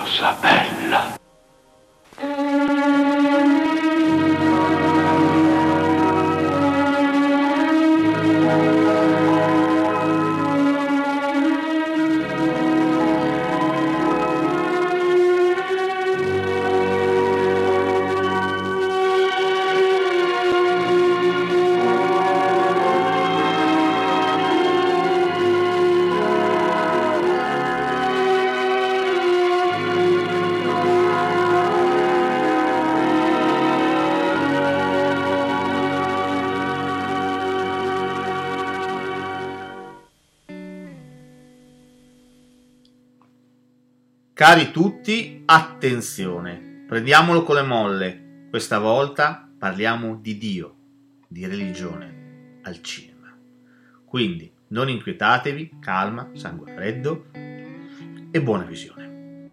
cosa bella. Cari tutti, attenzione, prendiamolo con le molle. Questa volta parliamo di Dio, di religione, al cinema. Quindi non inquietatevi, calma, sangue freddo e buona visione.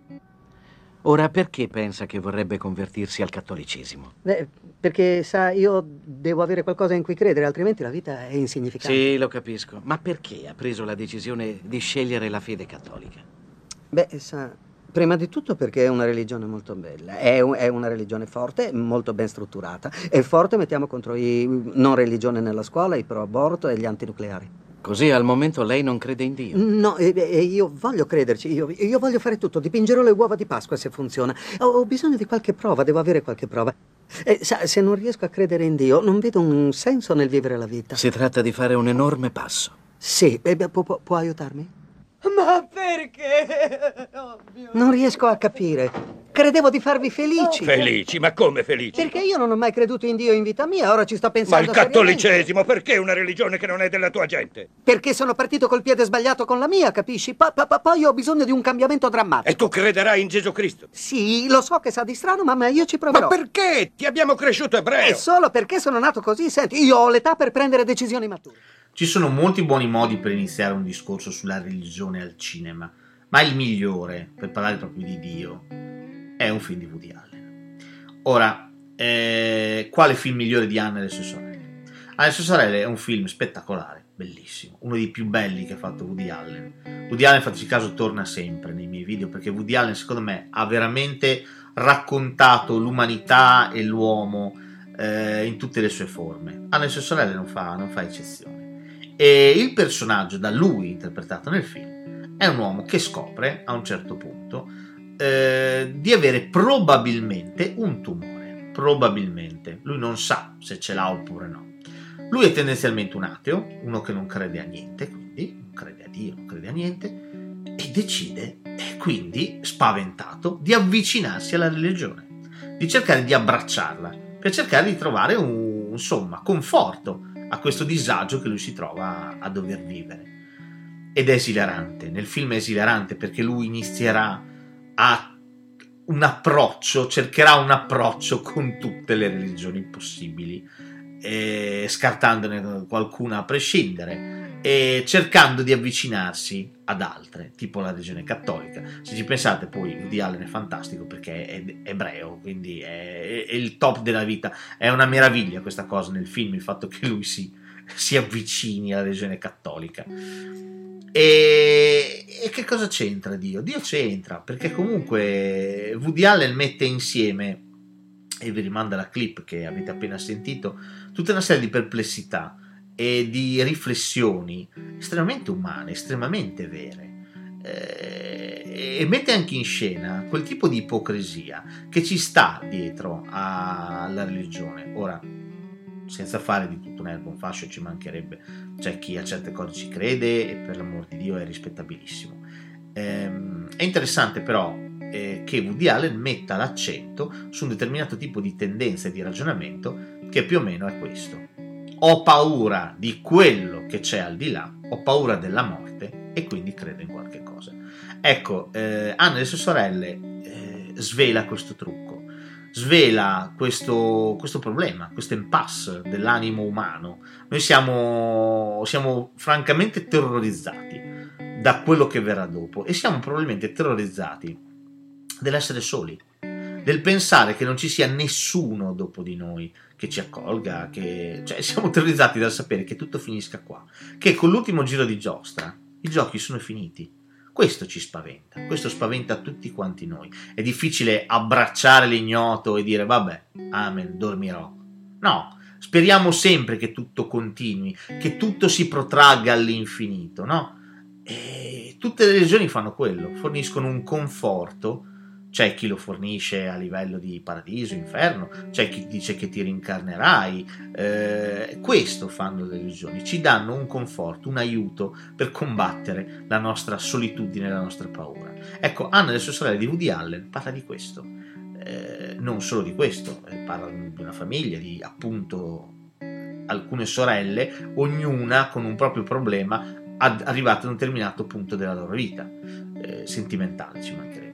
Ora perché pensa che vorrebbe convertirsi al cattolicesimo? Beh, perché sa, io devo avere qualcosa in cui credere, altrimenti la vita è insignificante. Sì, lo capisco. Ma perché ha preso la decisione di scegliere la fede cattolica? Beh, sa, Prima di tutto perché è una religione molto bella, è, un, è, una religione forte, molto ben strutturata. E forte mettiamo contro i non religione nella scuola, i pro aborto e gli antinucleari. Così al momento lei non crede in Dio? No, e, e io voglio crederci, io, io, voglio fare tutto, dipingerò le uova di Pasqua se funziona. Ho, ho bisogno di qualche prova, devo avere qualche prova. E, sa, se non riesco a credere in Dio, non vedo un senso nel vivere la vita. Si tratta di fare un enorme passo. Sì, può, può, può aiutarmi? Ma perché? Oh, non riesco a capire. Credevo di farvi felici. Felici? Ma come felici? Perché io non ho mai creduto in Dio in vita mia, ora ci sto pensando. Ma il cattolicesimo, perché una religione che non è della tua gente? Perché sono partito col piede sbagliato con la mia, capisci? Pa- pa- pa- poi ho bisogno di un cambiamento drammatico. E tu crederai in Gesù Cristo? Sì, lo so che sa di strano, ma io ci proverò. Ma perché? Ti abbiamo cresciuto ebreo. È solo perché sono nato così. Senti, io ho l'età per prendere decisioni mature. Ci sono molti buoni modi per iniziare un discorso sulla religione al cinema, ma il migliore per parlare proprio di Dio è un film di Woody Allen. Ora, eh, quale film migliore di Anna e le sue sorelle? Anna e le sue sorelle è un film spettacolare, bellissimo, uno dei più belli che ha fatto Woody Allen. Woody Allen, fateci caso, torna sempre nei miei video perché Woody Allen, secondo me, ha veramente raccontato l'umanità e l'uomo eh, in tutte le sue forme. Anna e le sue sorelle non fa, non fa eccezione. E il personaggio da lui interpretato nel film è un uomo che scopre a un certo punto eh, di avere probabilmente un tumore. Probabilmente. Lui non sa se ce l'ha oppure no. Lui è tendenzialmente un ateo, uno che non crede a niente, quindi non crede a Dio, non crede a niente, e decide, e quindi spaventato, di avvicinarsi alla religione, di cercare di abbracciarla, per cercare di trovare un, insomma, conforto a questo disagio che lui si trova a dover vivere. Ed è esilarante, nel film è esilarante perché lui inizierà a un approccio, cercherà un approccio con tutte le religioni possibili, eh, scartandone qualcuna a prescindere e cercando di avvicinarsi ad altre, tipo la religione cattolica. Se ci pensate, poi Woody Allen è fantastico perché è ebreo, quindi è, è, il top della vita. È una meraviglia questa cosa nel film, il fatto che lui si, si avvicini alla religione cattolica. E, e, che cosa c'entra Dio? Dio c'entra perché comunque Woody Allen mette insieme, e vi rimanda la clip che avete appena sentito, tutta una serie di perplessità e di riflessioni estremamente umane, estremamente vere. Eh, e mette anche in scena quel tipo di ipocrisia che ci sta dietro alla religione. Ora, senza fare di tutto un erbo un fascio ci mancherebbe, c'è chi a certe cose ci crede e per l'amor di Dio è rispettabilissimo. Ehm, è interessante però eh, che Woody Allen metta l'accento su un determinato tipo di tendenza e di ragionamento che più o meno è questo ho paura di quello che c'è al di là, ho paura della morte e quindi credo in qualche cosa. Ecco, eh, Anna e le sue sorelle eh, svela questo trucco, svela questo, questo, problema, questo impasse dell'animo umano. Noi siamo, siamo francamente terrorizzati da quello che verrà dopo e siamo probabilmente terrorizzati dell'essere soli, del pensare che non ci sia nessuno dopo di noi, che ci accolga, che... Cioè, siamo terrorizzati dal sapere che tutto finisca qua, che con l'ultimo giro di giostra i giochi sono finiti. Questo ci spaventa, questo spaventa tutti quanti noi. È difficile abbracciare l'ignoto e dire vabbè, amen, dormirò. No, speriamo sempre che tutto continui, che tutto si protragga all'infinito, no? E tutte le religioni fanno quello, forniscono un conforto c'è chi lo fornisce a livello di paradiso, inferno, c'è chi dice che ti rincarnerai. Eh, questo fanno le religioni, ci danno un conforto, un aiuto per combattere la nostra solitudine, la nostra paura. Ecco, Anna e le sue sorelle di Woody Allen parla di questo, eh, non solo di questo, eh, parla di una famiglia, di appunto alcune sorelle, ognuna con un proprio problema arrivata a un determinato punto della loro vita, eh, sentimentale ci mancherebbe.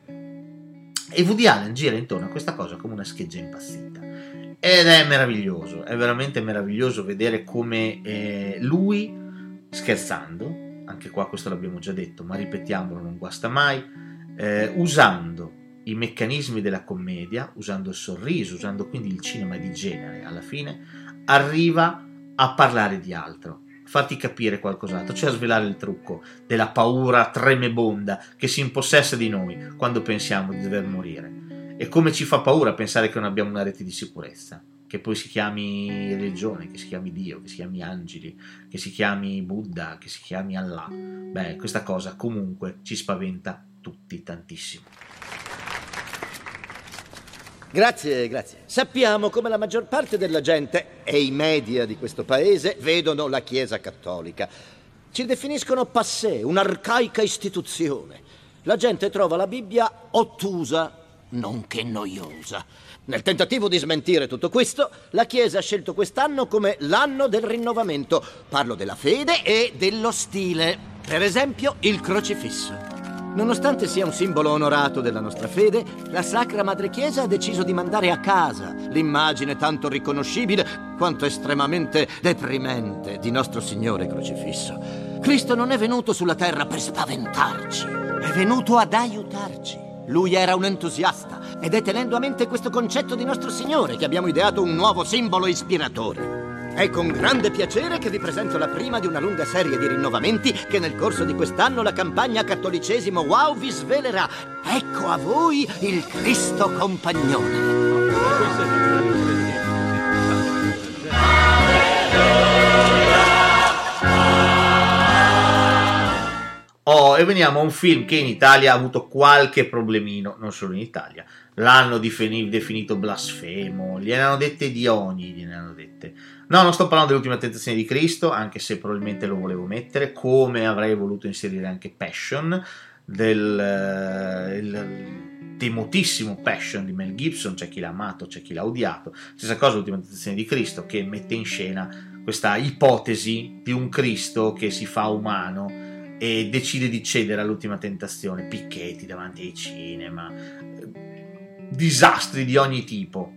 E Woody Allen gira intorno a questa cosa come una scheggia impazzita. Ed è meraviglioso, è veramente meraviglioso vedere come eh, lui, scherzando, anche qua questo l'abbiamo già detto, ma ripetiamolo, non guasta mai, eh, usando i meccanismi della commedia, usando il sorriso, usando quindi il cinema di genere, alla fine arriva a parlare di altro farti capire qualcos'altro, cioè svelare il trucco della paura tremebonda che si impossessa di noi quando pensiamo di dover morire. E come ci fa paura pensare che non abbiamo una rete di sicurezza, che poi si chiami religione, che si chiami Dio, che si chiami angeli, che si chiami Buddha, che si chiami Allah. Beh, questa cosa comunque ci spaventa tutti tantissimo. Grazie, grazie. Sappiamo come la maggior parte della gente e i media di questo paese vedono la Chiesa cattolica. Ci definiscono passé, un'arcaica istituzione. La gente trova la Bibbia ottusa, nonché noiosa. Nel tentativo di smentire tutto questo, la Chiesa ha scelto quest'anno come l'anno del rinnovamento. Parlo della fede e dello stile. Per esempio, il crocifisso. Nonostante sia un simbolo onorato della nostra fede, la Sacra Madre Chiesa ha deciso di mandare a casa l'immagine tanto riconoscibile quanto estremamente deprimente di nostro Signore crocifisso. Cristo non è venuto sulla terra per spaventarci, è venuto ad aiutarci. Lui era un entusiasta ed è tenendo a mente questo concetto di nostro Signore che abbiamo ideato un nuovo simbolo ispiratore. È con grande piacere che vi presento la prima di una lunga serie di rinnovamenti che nel corso di quest'anno la campagna Cattolicesimo Wow vi svelerà. Ecco a voi il Cristo Compagnone. Oh, e veniamo a un film che in Italia ha avuto qualche problemino, non solo in Italia. L'hanno definito blasfemo, gliene hanno dette di ogni, gliene dette. No, non sto parlando dell'ultima tentazione di Cristo, anche se probabilmente lo volevo mettere, come avrei voluto inserire anche Passion, del il, temutissimo Passion di Mel Gibson, c'è chi l'ha amato, c'è chi l'ha odiato. Stessa cosa l'ultima tentazione di Cristo, che mette in scena questa ipotesi di un Cristo che si fa umano e decide di cedere all'ultima tentazione, picchetti davanti ai cinema, disastri di ogni tipo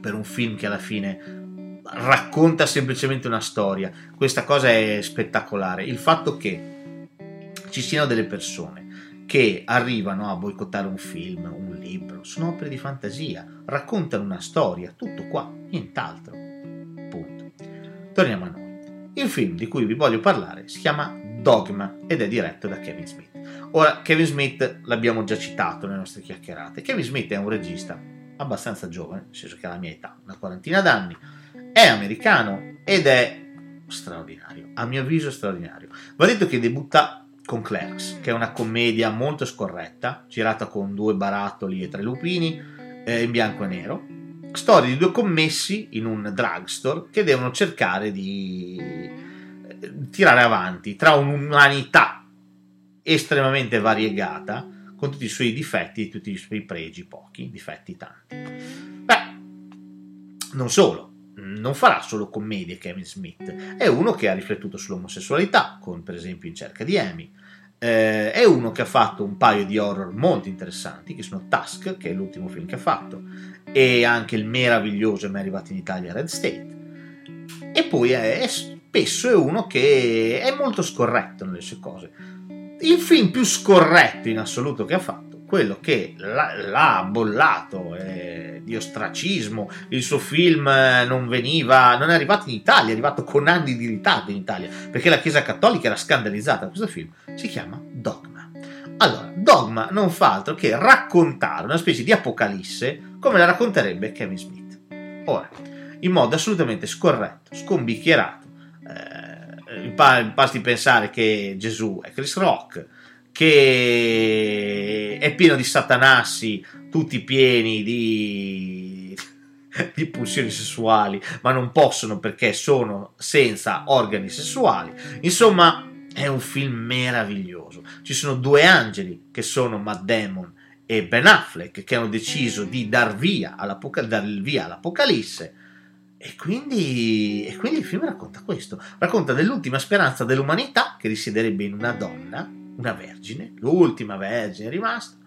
per un film che alla fine racconta semplicemente una storia. Questa cosa è spettacolare. Il fatto che ci siano delle persone che arrivano a boicottare un film, un libro, sono opere di fantasia, raccontano una storia, tutto qua, nient'altro. Punto. Torniamo a noi. Il film di cui vi voglio parlare si chiama Dogma ed è diretto da Kevin Smith. Ora, Kevin Smith l'abbiamo già citato nelle nostre chiacchierate. Kevin Smith è un regista abbastanza giovane, nel senso che ha la mia età, una quarantina d'anni, è americano ed è straordinario, a mio avviso straordinario. Va detto che debutta con Clerks, che è una commedia molto scorretta, girata con due barattoli e tre lupini, eh, in bianco e nero. Storia di due commessi in un drugstore che devono cercare di eh, tirare avanti tra un'umanità estremamente variegata, con tutti i suoi difetti e tutti i suoi pregi, pochi, difetti tanti. Beh, non solo, non farà solo commedie Kevin Smith, è uno che ha riflettuto sull'omosessualità, con per esempio In cerca di Amy, eh, è uno che ha fatto un paio di horror molto interessanti, che sono Tusk, che è l'ultimo film che ha fatto, e anche il meraviglioso, mi è arrivato in Italia, Red State. E poi è, è, spesso è uno che è molto scorretto nelle sue cose. Il film più scorretto in assoluto che ha fatto quello che l'ha bollato eh, di ostracismo, il suo film eh, non veniva, non è arrivato in Italia, è arrivato con anni di ritardo in Italia, perché la Chiesa Cattolica era scandalizzata da questo film, si chiama Dogma. Allora, Dogma non fa altro che raccontare una specie di apocalisse come la racconterebbe Kevin Smith. Ora, in modo assolutamente scorretto, scombicchierato. Basti pensare che Gesù è Chris Rock, che è pieno di satanassi, tutti pieni di, di pulsioni sessuali, ma non possono perché sono senza organi sessuali. Insomma, è un film meraviglioso. Ci sono due angeli che sono Matt Damon e Ben Affleck che hanno deciso di dar via, all'apocal- dar via all'Apocalisse. E quindi, e quindi il film racconta questo: racconta dell'ultima speranza dell'umanità che risiederebbe in una donna una vergine, l'ultima vergine rimasta.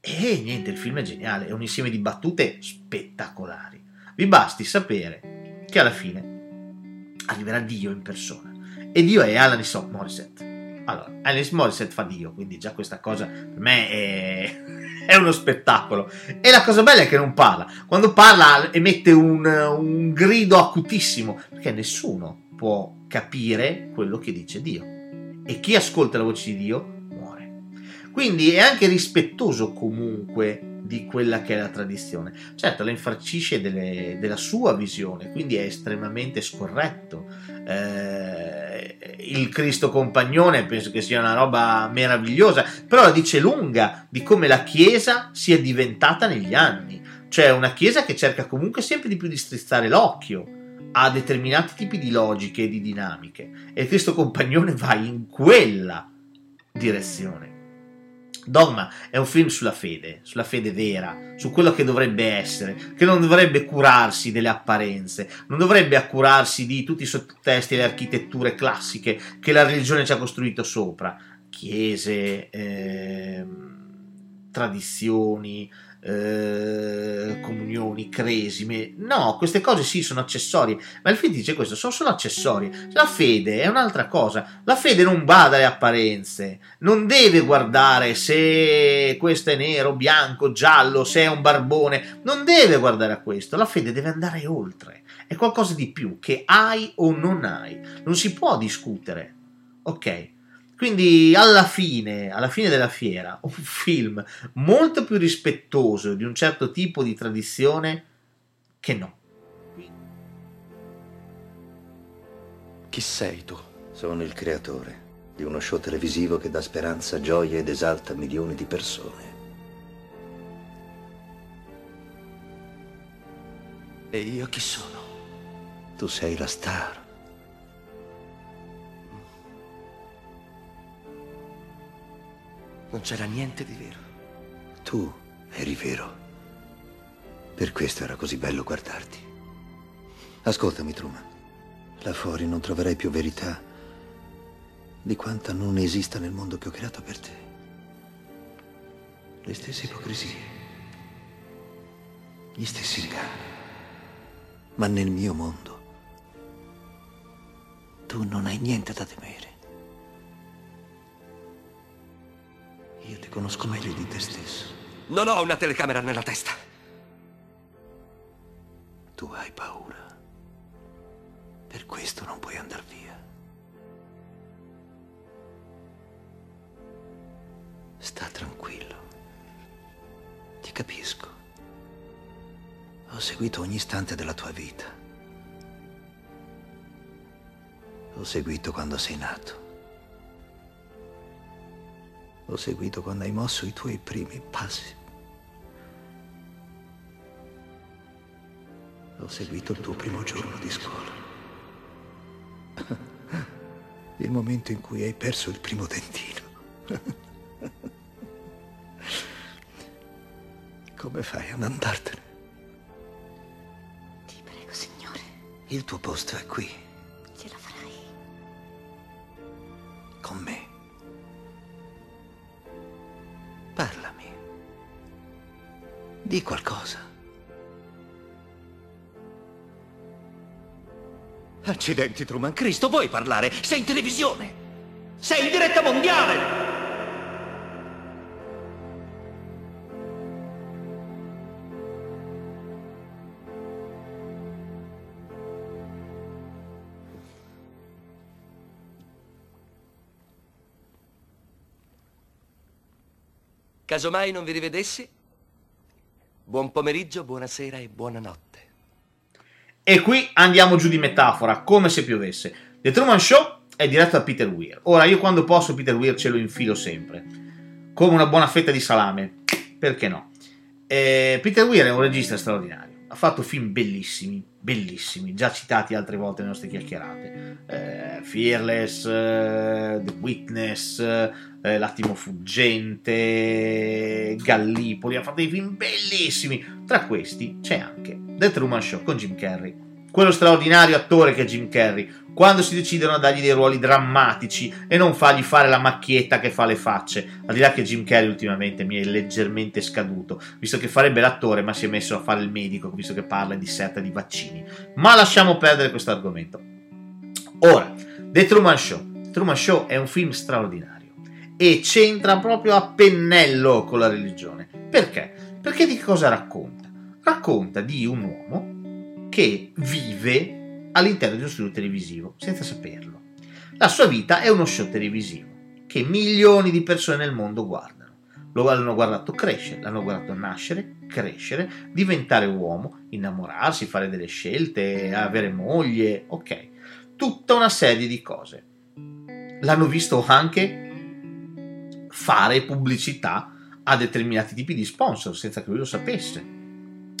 E niente, il film è geniale, è un insieme di battute spettacolari. Vi basti sapere che alla fine arriverà Dio in persona. E Dio è Alanis Morissette. Allora, Alanis Morissette fa Dio, quindi già questa cosa per me è, è uno spettacolo. E la cosa bella è che non parla. Quando parla emette un, un grido acutissimo, perché nessuno può capire quello che dice Dio e chi ascolta la voce di Dio muore. Quindi è anche rispettoso comunque di quella che è la tradizione. Certo, la infarcisce delle, della sua visione, quindi è estremamente scorretto. Eh, il Cristo compagnone penso che sia una roba meravigliosa, però la dice lunga di come la Chiesa sia diventata negli anni. Cioè una Chiesa che cerca comunque sempre di più di strizzare l'occhio ha determinati tipi di logiche e di dinamiche e il Cristo compagnone va in quella direzione. Dogma è un film sulla fede, sulla fede vera, su quello che dovrebbe essere, che non dovrebbe curarsi delle apparenze, non dovrebbe accurarsi di tutti i sottotesti e le architetture classiche che la religione ci ha costruito sopra, chiese, eh, tradizioni, eh, comunioni, cresime. No, queste cose sì sono accessorie, ma il film dice questo, sono solo accessorie. La fede è un'altra cosa. La fede non bada alle apparenze, non deve guardare se questo è nero, bianco, giallo, se è un barbone, non deve guardare a questo. La fede deve andare oltre. È qualcosa di più che hai o non hai. Non si può discutere. Ok? Quindi alla fine, alla fine della fiera, un film molto più rispettoso di un certo tipo di tradizione che no. Chi sei tu? Sono il creatore di uno show televisivo che dà speranza, gioia ed esalta milioni di persone. E io chi sono? Tu sei la star Non c'era niente di vero. Tu eri vero. Per questo era così bello guardarti. Ascoltami, Truman. Là fuori non troverai più verità di quanta non esista nel mondo che ho creato per te. Le stesse ipocrisie. Gli stessi inganni. Ma nel mio mondo tu non hai niente da temere. Io ti conosco meglio di te stesso. Non ho una telecamera nella testa. Tu hai paura. Per questo non puoi andare via. Sta tranquillo. Ti capisco. Ho seguito ogni istante della tua vita. Ho seguito quando sei nato. L'ho seguito quando hai mosso i tuoi primi passi. L'ho seguito il tuo primo giorno di scuola. Il momento in cui hai perso il primo dentino. Come fai ad andartene? Ti prego, Signore. Il tuo posto è qui. Di qualcosa. Accidenti, Truman. Cristo, vuoi parlare? Sei in televisione. Sei in diretta mondiale. Casomai non vi rivedessi, buon pomeriggio, buonasera e buonanotte. E qui andiamo giù di metafora, come se piovesse. The Truman Show è diretto da Peter Weir. Ora, io quando posso Peter Weir ce lo infilo sempre. Come una buona fetta di salame. Perché no? Eh, Peter Weir è un regista straordinario. Ha fatto film bellissimi, bellissimi, già citati altre volte nelle nostre chiacchierate. Eh, Fearless, eh, The Witness, eh, L'attimo fuggente, Gallipoli. Ha fatto dei film bellissimi. Tra questi c'è anche The Truman Show con Jim Carrey. Quello straordinario attore che è Jim Carrey, quando si decidono a dargli dei ruoli drammatici e non fargli fare la macchietta che fa le facce. Al di là che Jim Carrey ultimamente mi è leggermente scaduto, visto che farebbe l'attore ma si è messo a fare il medico, visto che parla e disserta di vaccini. Ma lasciamo perdere questo argomento. Ora, The Truman Show. The Truman Show è un film straordinario e c'entra proprio a pennello con la religione. Perché? Perché di cosa racconta? Racconta di un uomo che vive all'interno di uno studio televisivo senza saperlo. La sua vita è uno show televisivo che milioni di persone nel mondo guardano. Lo hanno guardato crescere, l'hanno guardato nascere, crescere, diventare uomo, innamorarsi, fare delle scelte, avere moglie, ok. Tutta una serie di cose. L'hanno visto anche fare pubblicità a determinati tipi di sponsor senza che lui lo sapesse.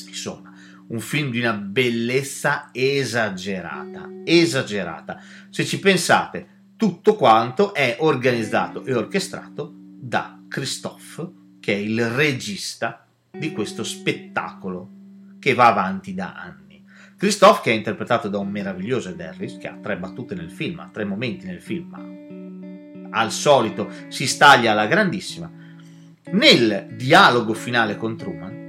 Insomma, un film di una bellezza esagerata, esagerata. Se ci pensate, tutto quanto è organizzato e orchestrato da Christophe, che è il regista di questo spettacolo che va avanti da anni. Christophe, che è interpretato da un meraviglioso Ed Harris, che ha tre battute nel film, ha tre momenti nel film, ma al solito si staglia alla grandissima, nel dialogo finale con Truman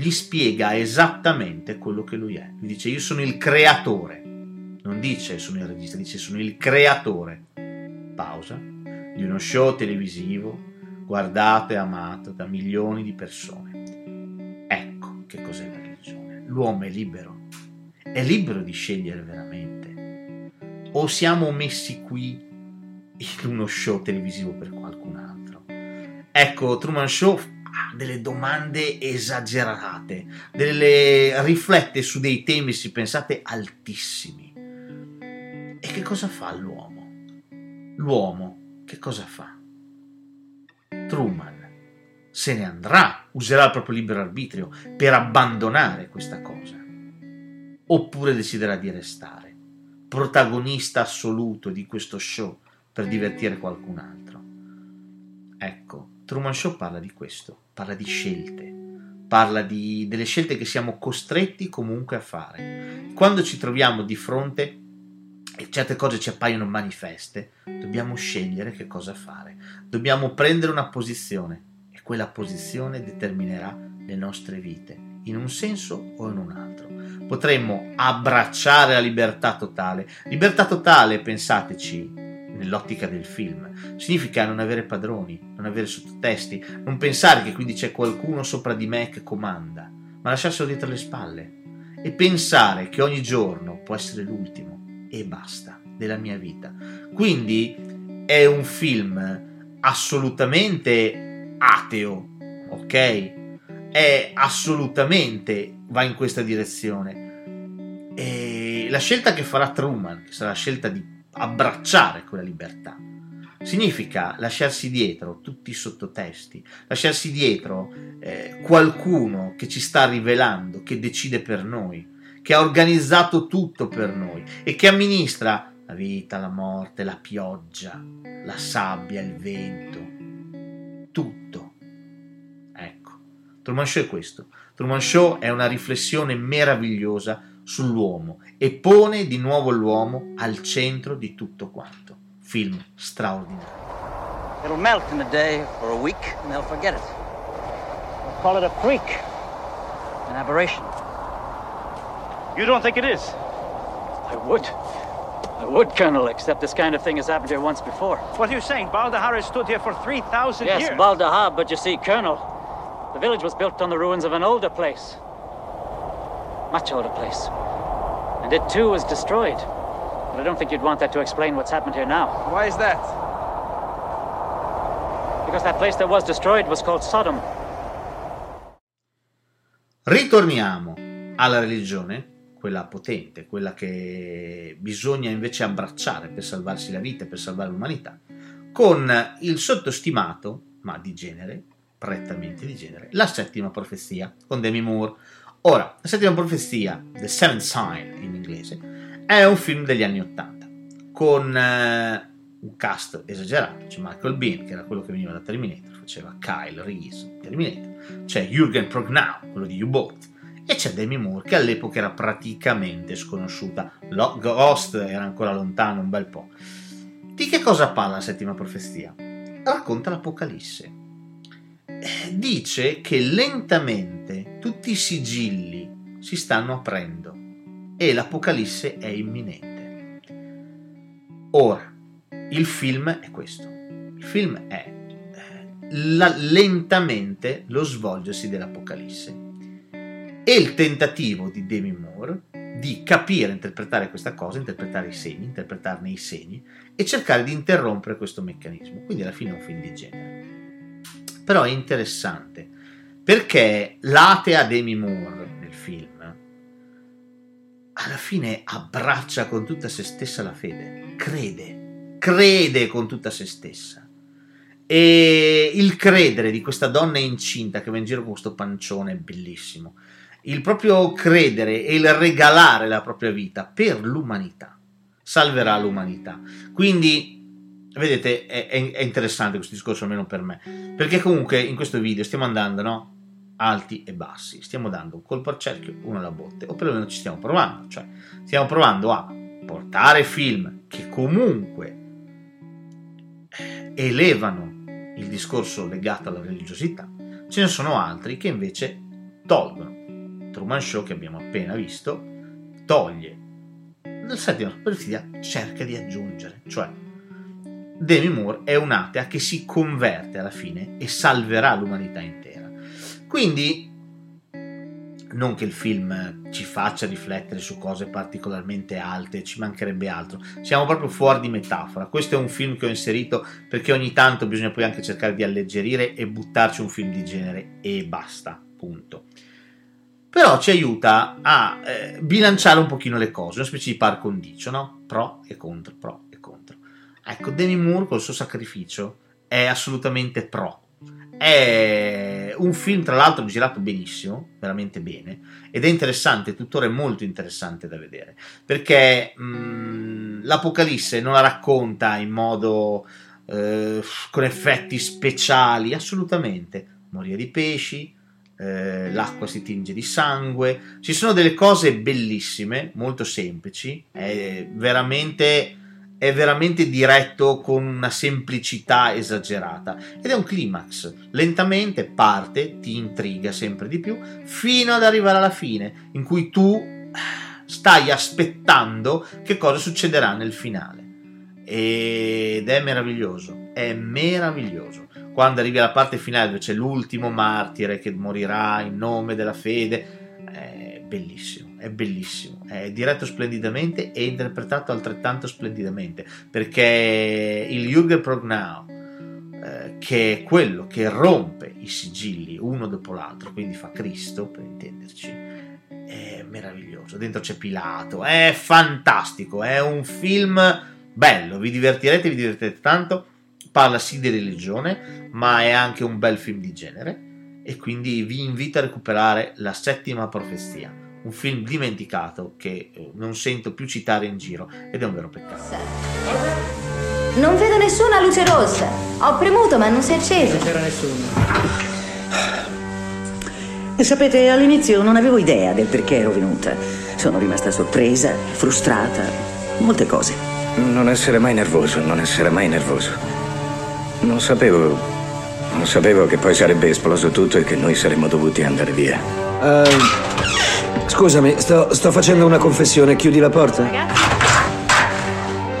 gli spiega esattamente quello che lui è. Gli dice io sono il creatore, non dice sono il regista, dice sono il creatore. Pausa. Di uno show televisivo guardato e amato da milioni di persone. Ecco che cos'è la religione. L'uomo è libero. È libero di scegliere veramente. O siamo messi qui in uno show televisivo per qualcun altro. Ecco, Truman Show delle domande esagerate, delle riflette su dei temi, se pensate, altissimi. E che cosa fa l'uomo? L'uomo che cosa fa? Truman se ne andrà, userà il proprio libero arbitrio per abbandonare questa cosa. Oppure deciderà di restare, protagonista assoluto di questo show per divertire qualcun altro. Ecco, Truman Show parla di questo, parla di scelte, parla di, delle scelte che siamo costretti comunque a fare. Quando ci troviamo di fronte e certe cose ci appaiono manifeste, dobbiamo scegliere che cosa fare, dobbiamo prendere una posizione e quella posizione determinerà le nostre vite, in un senso o in un altro. Potremmo abbracciare la libertà totale. Libertà totale, pensateci, nell'ottica del film. Significa non avere padroni, non avere sottotesti, non pensare che quindi c'è qualcuno sopra di me che comanda, ma lasciarselo dietro le spalle e pensare che ogni giorno può essere l'ultimo e basta della mia vita. Quindi è un film assolutamente ateo, ok? È assolutamente va in questa direzione. E la scelta che farà Truman, che sarà la scelta di abbracciare quella libertà. Significa lasciarsi dietro tutti i sottotesti, lasciarsi dietro eh, qualcuno che ci sta rivelando, che decide per noi, che ha organizzato tutto per noi e che amministra la vita, la morte, la pioggia, la sabbia, il vento, tutto. Ecco, Truman Show è questo. Truman Show è una riflessione meravigliosa sull'uomo e pone di nuovo l'uomo al centro di tutto quanto. Film straordinario. It'll melt in a day or a week and they'll forget it. They'll call it a freak, an aberration. You don't think it is? I would. I would, Colonel, except this kind of thing has happened here once before. What are you saying? Baldahar has stood here for 3,000 yes, years. Yes, Baldahar, but you see, Colonel, the village was built on the ruins of an older place. Much older place. And it too was destroyed. But I don't think you'd want that to explain what's happened here now. Why is that? Because that place that was destroyed was called Sodom. Ritorniamo alla religione, quella potente, quella che bisogna invece abbracciare per salvarsi la vita, per salvare l'umanità, con il sottostimato, ma di genere, prettamente di genere, la settima profezia con Demi Moore. Ora, la settima profezia, The Seventh Sign in inglese, è un film degli anni Ottanta, con eh, un cast esagerato, c'è Michael Bean, che era quello che veniva da Terminator, faceva Kyle Reese, Terminator, c'è Jürgen Prognau, quello di U-Boat, e c'è Demi Moore, che all'epoca era praticamente sconosciuta, Lo- Ghost era ancora lontano un bel po'. Di che cosa parla la settima profezia? Racconta l'Apocalisse. Eh, Dice che lentamente tutti i sigilli si stanno aprendo e l'Apocalisse è imminente. Ora, il film è questo. Il film è eh, la- lentamente lo svolgersi dell'Apocalisse e il tentativo di Demi Moore di capire, interpretare questa cosa, interpretare i segni, interpretarne i segni e cercare di interrompere questo meccanismo. Quindi alla fine è un film di genere. Però è interessante perché l'atea Demi Moore nel film alla fine abbraccia con tutta se stessa la fede, crede, crede con tutta se stessa. E il credere di questa donna incinta che va in giro con questo pancione bellissimo. Il proprio credere e il regalare la propria vita per l'umanità salverà l'umanità. Quindi, vedete, è, è- interessante questo discorso, almeno per me, perché comunque in questo video stiamo andando, no? Alti e bassi, stiamo dando un colpo al cerchio, uno alla botte, o perlomeno ci stiamo provando, cioè stiamo provando a portare film che comunque eh, elevano il discorso legato alla religiosità, ce ne sono altri che invece tolgono. Truman Show che abbiamo appena visto toglie. Nel settimo profezia cerca di aggiungere, cioè Demi Moore è un'atea che si converte alla fine e salverà l'umanità intera. Quindi non che il film ci faccia riflettere su cose particolarmente alte, ci mancherebbe altro. Siamo proprio fuori di metafora. Questo è un film che ho inserito perché ogni tanto bisogna poi anche cercare di alleggerire e buttarci un film di genere e basta, punto. Però ci aiuta a eh, bilanciare un pochino le cose, una specie di par condicio, no? Pro e contro, pro. Ecco, Demi Moore col suo sacrificio è assolutamente pro. È un film, tra l'altro, girato benissimo, veramente bene, ed è interessante, tuttora è molto interessante da vedere, perché mh, l'Apocalisse non la racconta in modo eh, con effetti speciali, assolutamente. Moria di pesci, eh, l'acqua si tinge di sangue, ci sono delle cose bellissime, molto semplici, è veramente è veramente diretto con una semplicità esagerata ed è un climax. Lentamente parte, ti intriga sempre di più, fino ad arrivare alla fine, in cui tu stai aspettando che cosa succederà nel finale. Ed è meraviglioso, è meraviglioso. Quando arrivi alla parte finale dove c'è l'ultimo martire che morirà in nome della fede, è bellissimo, è bellissimo, è diretto splendidamente e interpretato altrettanto splendidamente, perché il Jürgen Prognau, eh, che è quello che rompe i sigilli uno dopo l'altro, quindi fa Cristo, per intenderci, è meraviglioso. Dentro c'è Pilato, è fantastico, è un film bello, vi divertirete, vi divertirete tanto, parla sì di religione, ma è anche un bel film di genere e quindi vi invito a recuperare La settima profezia, un film dimenticato che eh, non sento più citare in giro ed è un vero peccato. Non vedo nessuna luce rossa. Ho premuto ma non si è accesa. Non c'era nessuno. E sapete, all'inizio non avevo idea del perché ero venuta. Sono rimasta sorpresa, frustrata, molte cose. Non essere mai nervoso, non essere mai nervoso. Non sapevo. Non sapevo che poi sarebbe esploso tutto e che noi saremmo dovuti andare via. Ehm, scusami, sto, sto facendo una confessione. Chiudi la porta?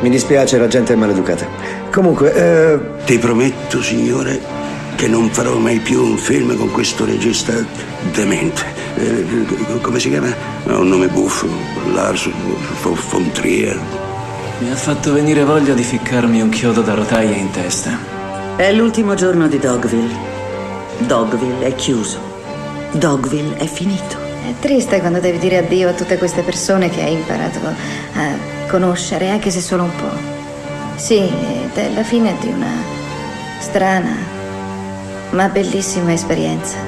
Mi dispiace, la gente è maleducata. Comunque, eh, Ti prometto, signore, che non farò mai più un film con questo regista demente. Eh, come si chiama? Ha un nome buffo. Lars von Trier. Mi ha fatto venire voglia di ficcarmi un chiodo da rotaia in testa. È l'ultimo giorno di Dogville. Dogville è chiuso. Dogville è finito. È triste quando devi dire addio a tutte queste persone che hai imparato a conoscere, anche se solo un po'. Sì, ed è la fine di una strana, ma bellissima esperienza.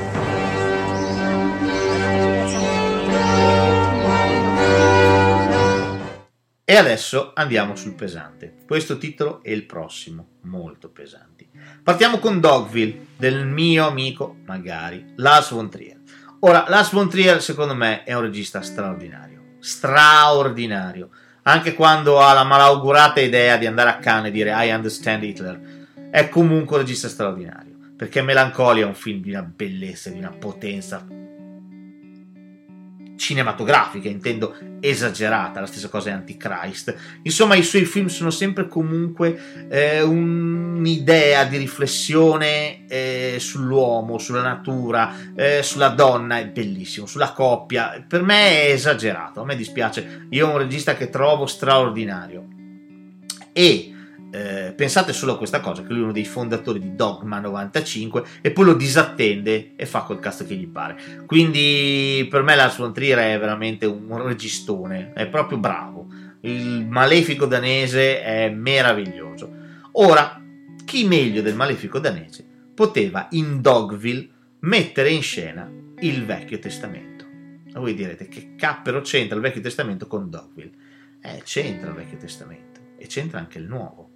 E adesso andiamo sul pesante. Questo titolo e il prossimo, molto pesanti. Partiamo con Dogville, del mio amico, magari, Lars von Trier. Ora, Lars von Trier, secondo me, è un regista straordinario. Straordinario. Anche quando ha la malaugurata idea di andare a Cannes e dire I understand Hitler, è comunque un regista straordinario. Perché Melancolia è un film di una bellezza, di una potenza cinematografica, intendo esagerata, la stessa cosa è Antichrist. Insomma, i suoi film sono sempre comunque eh, un'idea di riflessione eh, sull'uomo, sulla natura, eh, sulla donna, è bellissimo, sulla coppia. Per me è esagerato, a me dispiace. Io ho un regista che trovo straordinario. E eh, pensate solo a questa cosa, che lui è uno dei fondatori di Dogma 95 e poi lo disattende e fa quel cazzo che gli pare. Quindi per me von Trier è veramente un, un registone, è proprio bravo. Il malefico danese è meraviglioso. Ora, chi meglio del malefico danese poteva in Dogville mettere in scena il Vecchio Testamento? E voi direte che cappero c'entra il Vecchio Testamento con Dogville? Eh, c'entra il Vecchio Testamento e c'entra anche il nuovo.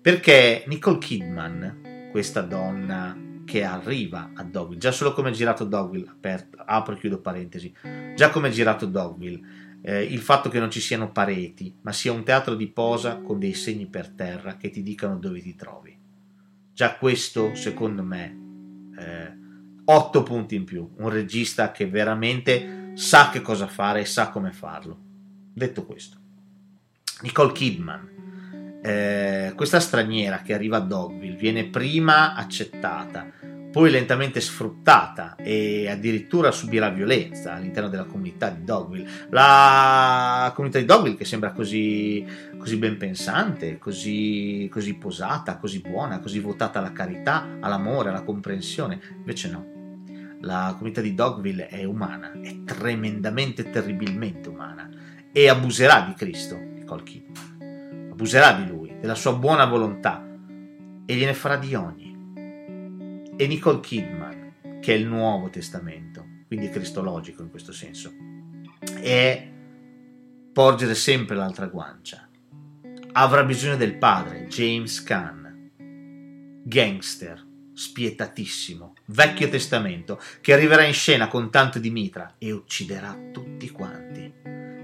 Perché Nicole Kidman, questa donna che arriva a Dogville, già solo come è girato Dogville, aperto, apro e chiudo parentesi, già come è girato Dogville, eh, il fatto che non ci siano pareti, ma sia un teatro di posa con dei segni per terra che ti dicano dove ti trovi. Già questo, secondo me, eh, 8 punti in più. Un regista che veramente sa che cosa fare e sa come farlo. Detto questo, Nicole Kidman, eh, questa straniera che arriva a Dogville viene prima accettata, poi lentamente sfruttata e addirittura subirà violenza all'interno della comunità di Dogville. La comunità di Dogville che sembra così, così ben pensante, così, così posata, così buona, così votata alla carità, all'amore, alla comprensione, invece no. La comunità di Dogville è umana, è tremendamente, terribilmente umana e abuserà di Cristo, Kidman abuserà di lui, della sua buona volontà e gliene farà di ogni. E Nicole Kidman, che è il Nuovo Testamento, quindi cristologico in questo senso, è porgere sempre l'altra guancia. Avrà bisogno del padre, James Caan, gangster, spietatissimo, vecchio testamento, che arriverà in scena con tanto di mitra e ucciderà tutti quanti.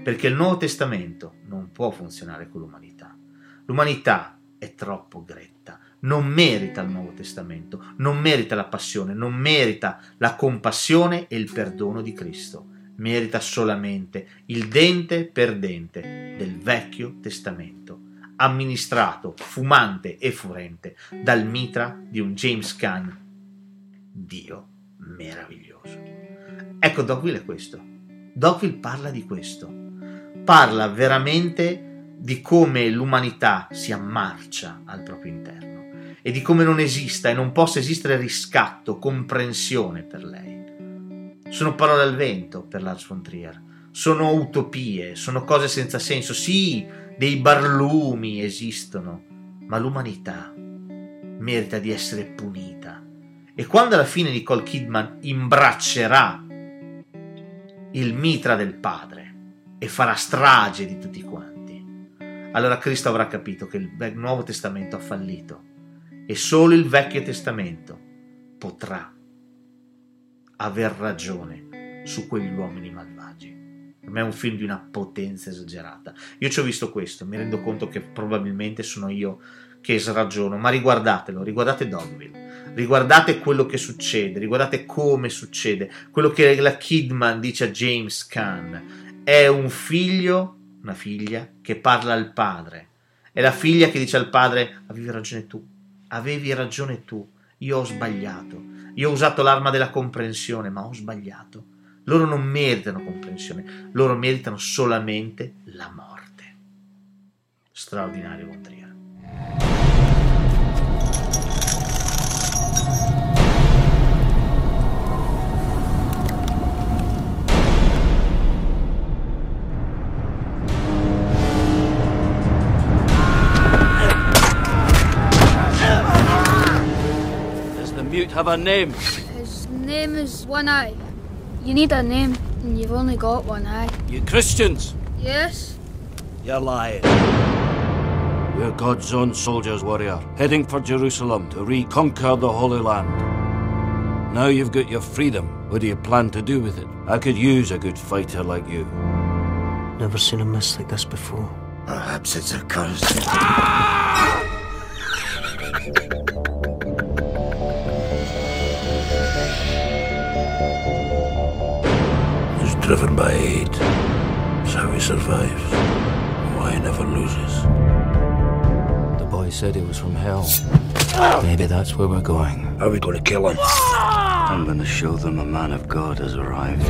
Perché il Nuovo Testamento non può funzionare con l'umanità. L'umanità è troppo gretta, non merita il Nuovo Testamento, non merita la passione, non merita la compassione e il perdono di Cristo, merita solamente il dente per dente del Vecchio Testamento, amministrato, fumante e furente dal mitra di un James Caan, Dio meraviglioso. Ecco, Dogville è questo. Dogville parla di questo. Parla veramente di come l'umanità si ammarcia al proprio interno e di come non esista e non possa esistere riscatto, comprensione per lei. Sono parole al vento per Lars von Trier, sono utopie, sono cose senza senso. Sì, dei barlumi esistono, ma l'umanità merita di essere punita. E quando alla fine Nicole Kidman imbraccerà il mitra del padre e farà strage di tutti quanti, allora Cristo avrà capito che il Nuovo Testamento ha fallito e solo il Vecchio Testamento potrà aver ragione su quegli uomini malvagi. Per me è un film di una potenza esagerata. Io ci ho visto questo, mi rendo conto che probabilmente sono io che sragiono, ma riguardatelo, riguardate Dogville, riguardate quello che succede, riguardate come succede, quello che la Kidman dice a James Caan. È un figlio una figlia che parla al padre. È la figlia che dice al padre: Avevi ragione tu, avevi ragione tu, io ho sbagliato, io ho usato l'arma della comprensione, ma ho sbagliato. Loro non meritano comprensione, loro meritano solamente la morte. Straordinario Von have a name? His name is One Eye. You need a name, and you've only got one eye. You Christians? Yes? You're lying. We're God's own soldiers, warrior, heading for Jerusalem to reconquer the Holy Land. Now you've got your freedom. What do you plan to do with it? I could use a good fighter like you. Never seen a mess like this before. Perhaps it's a curse. Ah! He's driven by hate. It's how he survives. Why he never loses. The boy said he was from hell. Maybe that's where we're going. How are we going to kill him? I'm going to show them a man of God has arrived.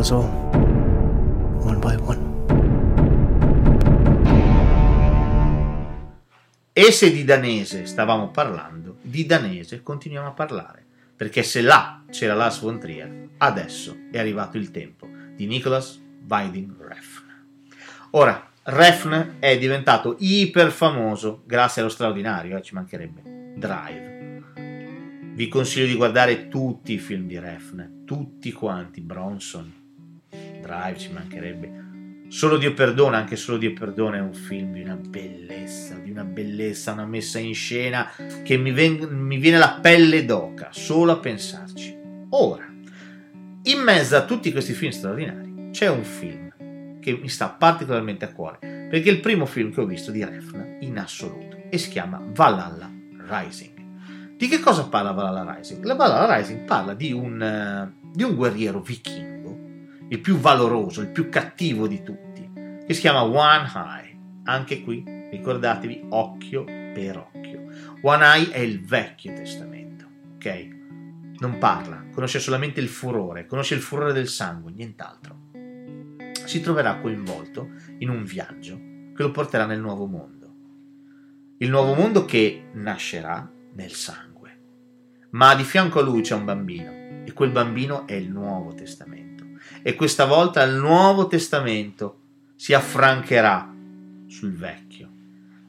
Us all. One by one. E se di danese stavamo parlando, di danese continuiamo a parlare, perché se là c'era Lars von Trier, adesso è arrivato il tempo di Nicholas Winding Refn. Ora, Refn è diventato iper famoso grazie allo straordinario, eh, ci mancherebbe, Drive. Vi consiglio di guardare tutti i film di Refn, tutti quanti, Bronson, Drive ci mancherebbe. Solo Dio perdona, anche Solo Dio perdona è un film di una bellezza, di una bellezza, una messa in scena che mi, ven- mi viene la pelle d'oca solo a pensarci. Ora, in mezzo a tutti questi film straordinari c'è un film che mi sta particolarmente a cuore, perché è il primo film che ho visto di Refn in assoluto e si chiama Valhalla Rising. Di che cosa parla Valhalla Rising? La Valhalla Rising parla di un, eh, di un guerriero vichingo il più valoroso, il più cattivo di tutti, che si chiama One Eye. Anche qui, ricordatevi, occhio per occhio. One Eye è il Vecchio Testamento, ok? Non parla, conosce solamente il furore, conosce il furore del sangue, nient'altro. Si troverà coinvolto in un viaggio che lo porterà nel nuovo mondo. Il nuovo mondo che nascerà nel sangue. Ma di fianco a lui c'è un bambino e quel bambino è il Nuovo Testamento e questa volta il Nuovo Testamento si affrancherà sul Vecchio.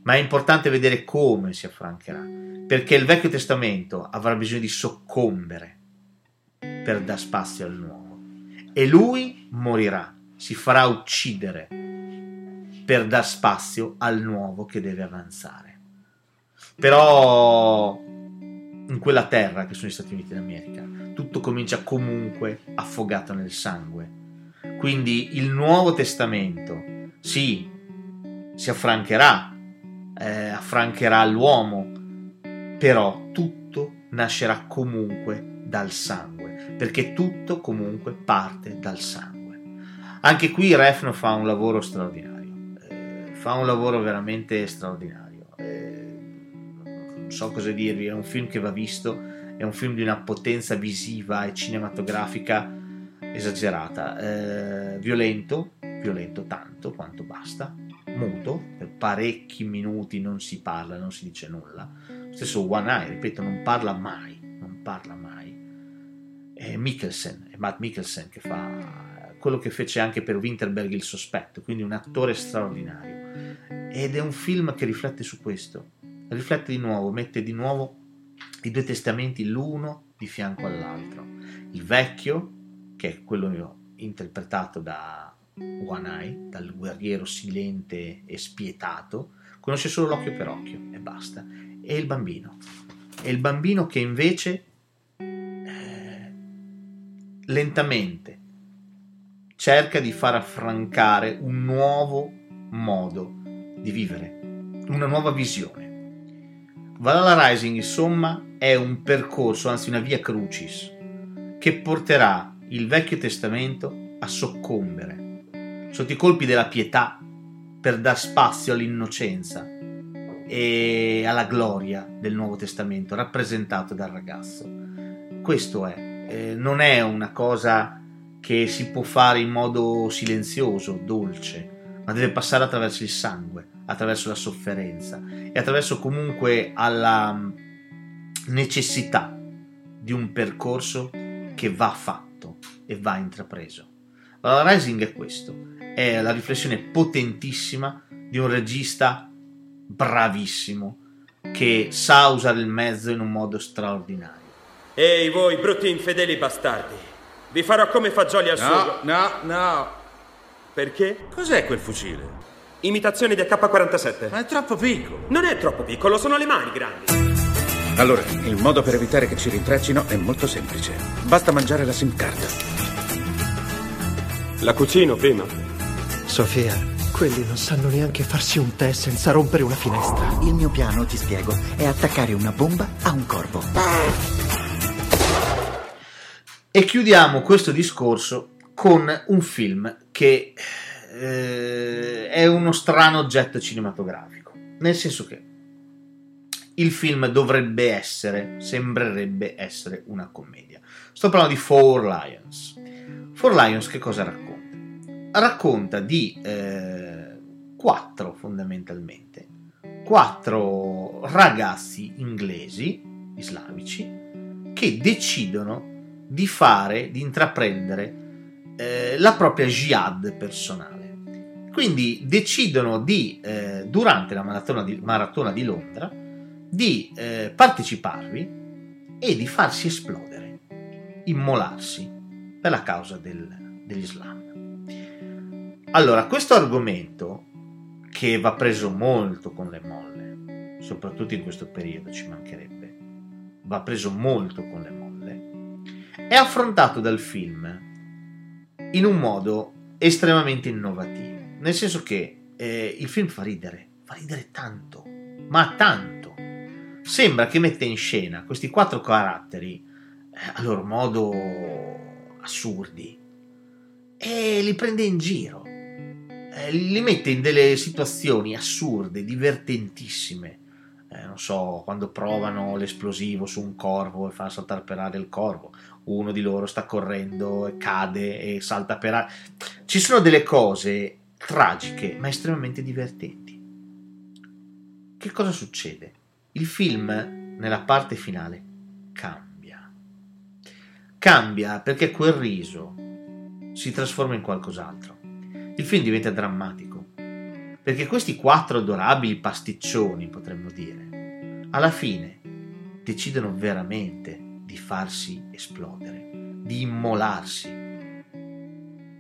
Ma è importante vedere come si affrancherà, perché il Vecchio Testamento avrà bisogno di soccombere per dar spazio al Nuovo. E lui morirà, si farà uccidere per dar spazio al Nuovo che deve avanzare. Però in quella terra che sono gli Stati Uniti d'America, tutto comincia comunque affogato nel sangue. Quindi il Nuovo Testamento, sì, si affrancherà, eh, affrancherà l'uomo, però tutto nascerà comunque dal sangue, perché tutto comunque parte dal sangue. Anche qui Refno fa un lavoro straordinario, eh, fa un lavoro veramente straordinario. Eh, non so cosa dirvi, è un film che va visto, è un film di una potenza visiva e cinematografica esagerata, eh, violento, violento tanto quanto basta, muto, per parecchi minuti non si parla, non si dice nulla. Stesso One Eye, ripeto, non parla mai, non parla mai. È Mikkelsen, è Matt Mikkelsen che fa quello che fece anche per Winterberg il sospetto, quindi un attore straordinario. Ed è un film che riflette su questo, riflette di nuovo, mette di nuovo i due testamenti l'uno di fianco all'altro. Il vecchio, che è quello interpretato da Eye, dal guerriero silente e spietato, conosce solo l'occhio per occhio e basta. E il bambino. E il bambino che invece eh, lentamente cerca di far affrancare un nuovo modo di vivere, una nuova visione. Valhalla Rising, insomma, è un percorso, anzi una via crucis, che porterà il Vecchio Testamento a soccombere sotto i colpi della pietà per dar spazio all'innocenza e alla gloria del Nuovo Testamento rappresentato dal ragazzo. Questo è, eh, non è una cosa che si può fare in modo silenzioso, dolce, ma deve passare attraverso il sangue, attraverso la sofferenza e attraverso comunque alla necessità di un percorso che va fatto e va intrapreso. Allora, Rising è questo, è la riflessione potentissima di un regista bravissimo che sa usare il mezzo in un modo straordinario. Ehi voi brutti infedeli bastardi, vi farò come fagioli al No, sugo. no, no. Perché? Cos'è quel fucile? Imitazione di AK-47. Ma è troppo piccolo. Non è troppo piccolo, sono le mani grandi. Allora, il modo per evitare che ci rintraccino è molto semplice. Basta mangiare la SIM card. La cucino prima. Sofia, quelli non sanno neanche farsi un tè senza rompere una finestra. Il mio piano, ti spiego, è attaccare una bomba a un corvo. E chiudiamo questo discorso con un film che eh, è uno strano oggetto cinematografico, nel senso che il film dovrebbe essere, sembrerebbe essere una commedia. Sto parlando di Four Lions. Four Lions che cosa racconta? Racconta di eh, quattro fondamentalmente, quattro ragazzi inglesi, islamici, che decidono di fare, di intraprendere eh, la propria jihad personale. Quindi decidono di, eh, durante la maratona di, maratona di Londra, di eh, parteciparvi e di farsi esplodere, immolarsi per la causa del, dell'Islam. Allora, questo argomento, che va preso molto con le molle, soprattutto in questo periodo ci mancherebbe, va preso molto con le molle, è affrontato dal film in un modo estremamente innovativo, nel senso che eh, il film fa ridere, fa ridere tanto, ma tanto. Sembra che metta in scena questi quattro caratteri eh, a loro modo assurdi e li prende in giro, eh, li mette in delle situazioni assurde, divertentissime. Eh, non so, quando provano l'esplosivo su un corvo e fanno saltare per aria il corvo, uno di loro sta correndo e cade e salta per aria. Ci sono delle cose tragiche ma estremamente divertenti. Che cosa succede? Il film, nella parte finale, cambia. Cambia perché quel riso si trasforma in qualcos'altro. Il film diventa drammatico. Perché questi quattro adorabili pasticcioni, potremmo dire, alla fine decidono veramente di farsi esplodere, di immolarsi.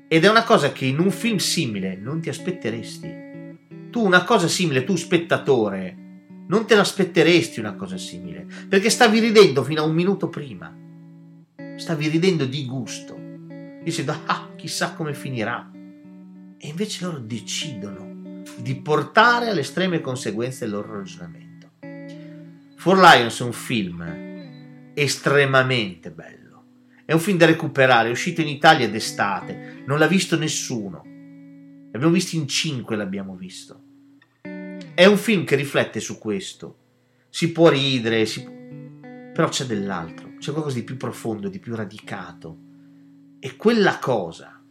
Ed è una cosa che in un film simile non ti aspetteresti. Tu una cosa simile, tu spettatore, non te l'aspetteresti una cosa simile, perché stavi ridendo fino a un minuto prima. Stavi ridendo di gusto, dicendo ah, chissà come finirà. E invece loro decidono di portare alle estreme conseguenze il loro ragionamento. Four Lions è un film estremamente bello. È un film da recuperare, è uscito in Italia d'estate, non l'ha visto nessuno. L'abbiamo visto in cinque, l'abbiamo visto. È un film che riflette su questo. Si può ridere, si però c'è dell'altro, c'è qualcosa di più profondo, di più radicato. E quella cosa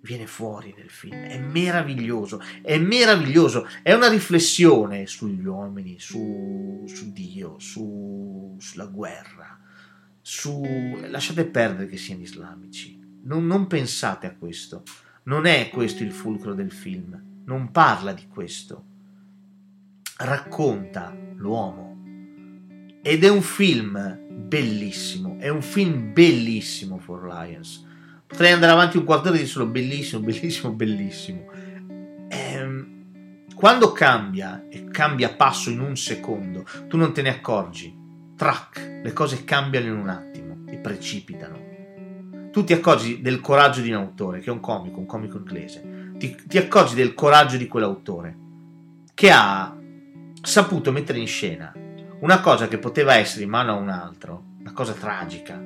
viene fuori nel film. È meraviglioso, è meraviglioso. È una riflessione sugli uomini, su, su Dio, su, sulla guerra, su... Lasciate perdere che siano islamici. Non, non pensate a questo. Non è questo il fulcro del film. Non parla di questo. Racconta l'uomo. Ed è un film bellissimo. È un film bellissimo for Lions potrei andare avanti un quarto di solo bellissimo, bellissimo, bellissimo. Ehm, quando cambia e cambia passo in un secondo, tu non te ne accorgi. Track, le cose cambiano in un attimo e precipitano. Tu ti accorgi del coraggio di un autore, che è un comico, un comico inglese. Ti, ti accorgi del coraggio di quell'autore che ha saputo mettere in scena una cosa che poteva essere in mano a un altro, una cosa tragica,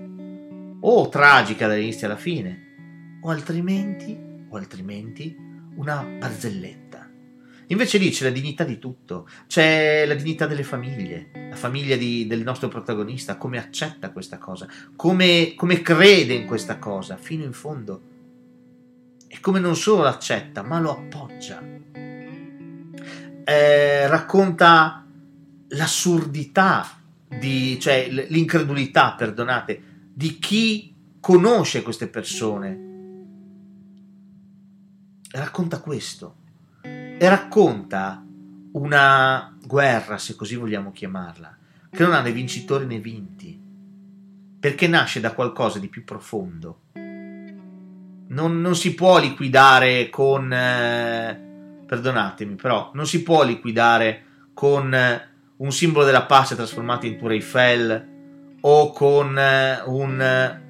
o tragica dall'inizio alla fine, o altrimenti, o altrimenti una barzelletta. Invece lì c'è la dignità di tutto, c'è la dignità delle famiglie, la famiglia di, del nostro protagonista, come accetta questa cosa, come, come crede in questa cosa fino in fondo e come non solo l'accetta, ma lo appoggia. Eh, racconta l'assurdità, di, cioè l'incredulità, perdonate, di chi conosce queste persone. Racconta questo. E racconta una guerra, se così vogliamo chiamarla, che non ha né vincitori né vinti, perché nasce da qualcosa di più profondo. Non, non si può liquidare con... Eh, perdonatemi, però non si può liquidare con eh, un simbolo della pace trasformato in Tour Eiffel o con eh, un eh,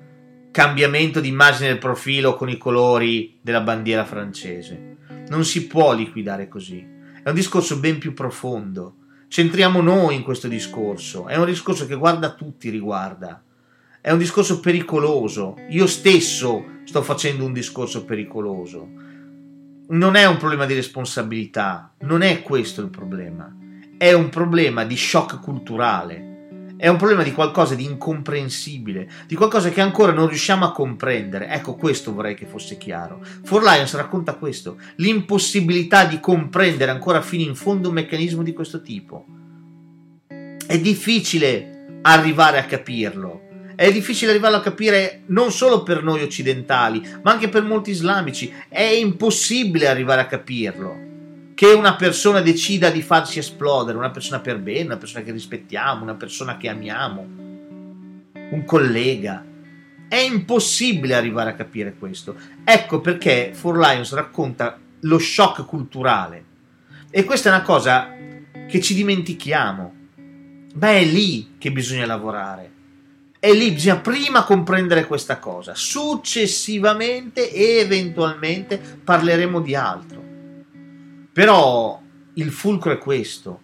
cambiamento di immagine del profilo con i colori della bandiera francese. Non si può liquidare così. È un discorso ben più profondo. Centriamo noi in questo discorso. È un discorso che guarda tutti, riguarda. È un discorso pericoloso. Io stesso sto facendo un discorso pericoloso. Non è un problema di responsabilità, non è questo il problema. È un problema di shock culturale. È un problema di qualcosa di incomprensibile, di qualcosa che ancora non riusciamo a comprendere. Ecco, questo vorrei che fosse chiaro. For Lions racconta questo, l'impossibilità di comprendere ancora fino in fondo un meccanismo di questo tipo. È difficile arrivare a capirlo. È difficile arrivarlo a capire non solo per noi occidentali, ma anche per molti islamici. È impossibile arrivare a capirlo che una persona decida di farsi esplodere, una persona per bene, una persona che rispettiamo, una persona che amiamo, un collega. È impossibile arrivare a capire questo. Ecco perché For Lions racconta lo shock culturale. E questa è una cosa che ci dimentichiamo. Ma è lì che bisogna lavorare. È lì, bisogna prima comprendere questa cosa. Successivamente e eventualmente parleremo di altro. Però il fulcro è questo.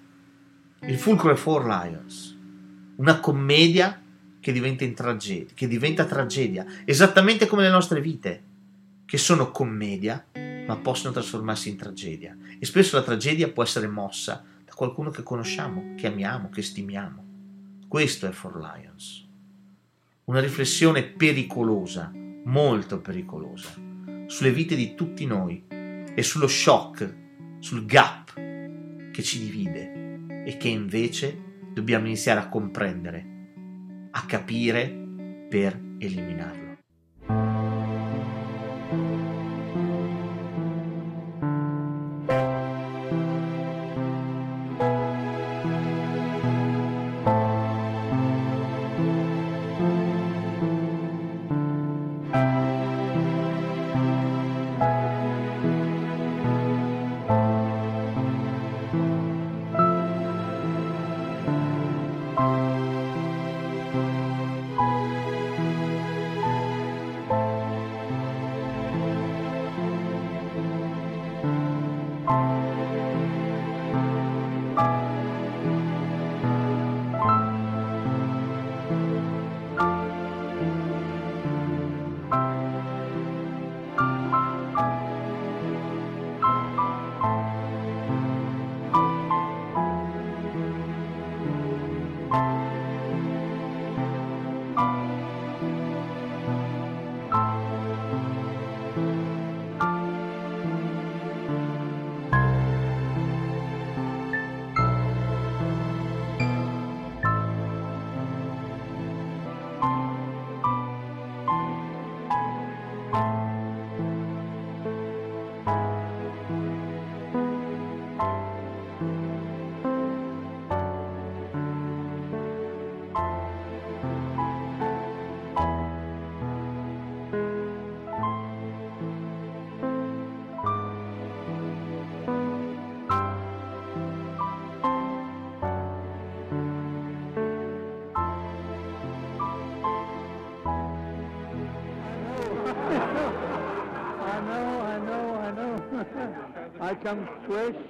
Il fulcro è Four Lions. Una commedia che diventa, tragedia, che diventa tragedia, esattamente come le nostre vite, che sono commedia, ma possono trasformarsi in tragedia. E spesso la tragedia può essere mossa da qualcuno che conosciamo, che amiamo, che stimiamo. Questo è Four Lions. Una riflessione pericolosa, molto pericolosa, sulle vite di tutti noi e sullo shock sul gap che ci divide e che invece dobbiamo iniziare a comprendere, a capire per eliminarlo. I come fresh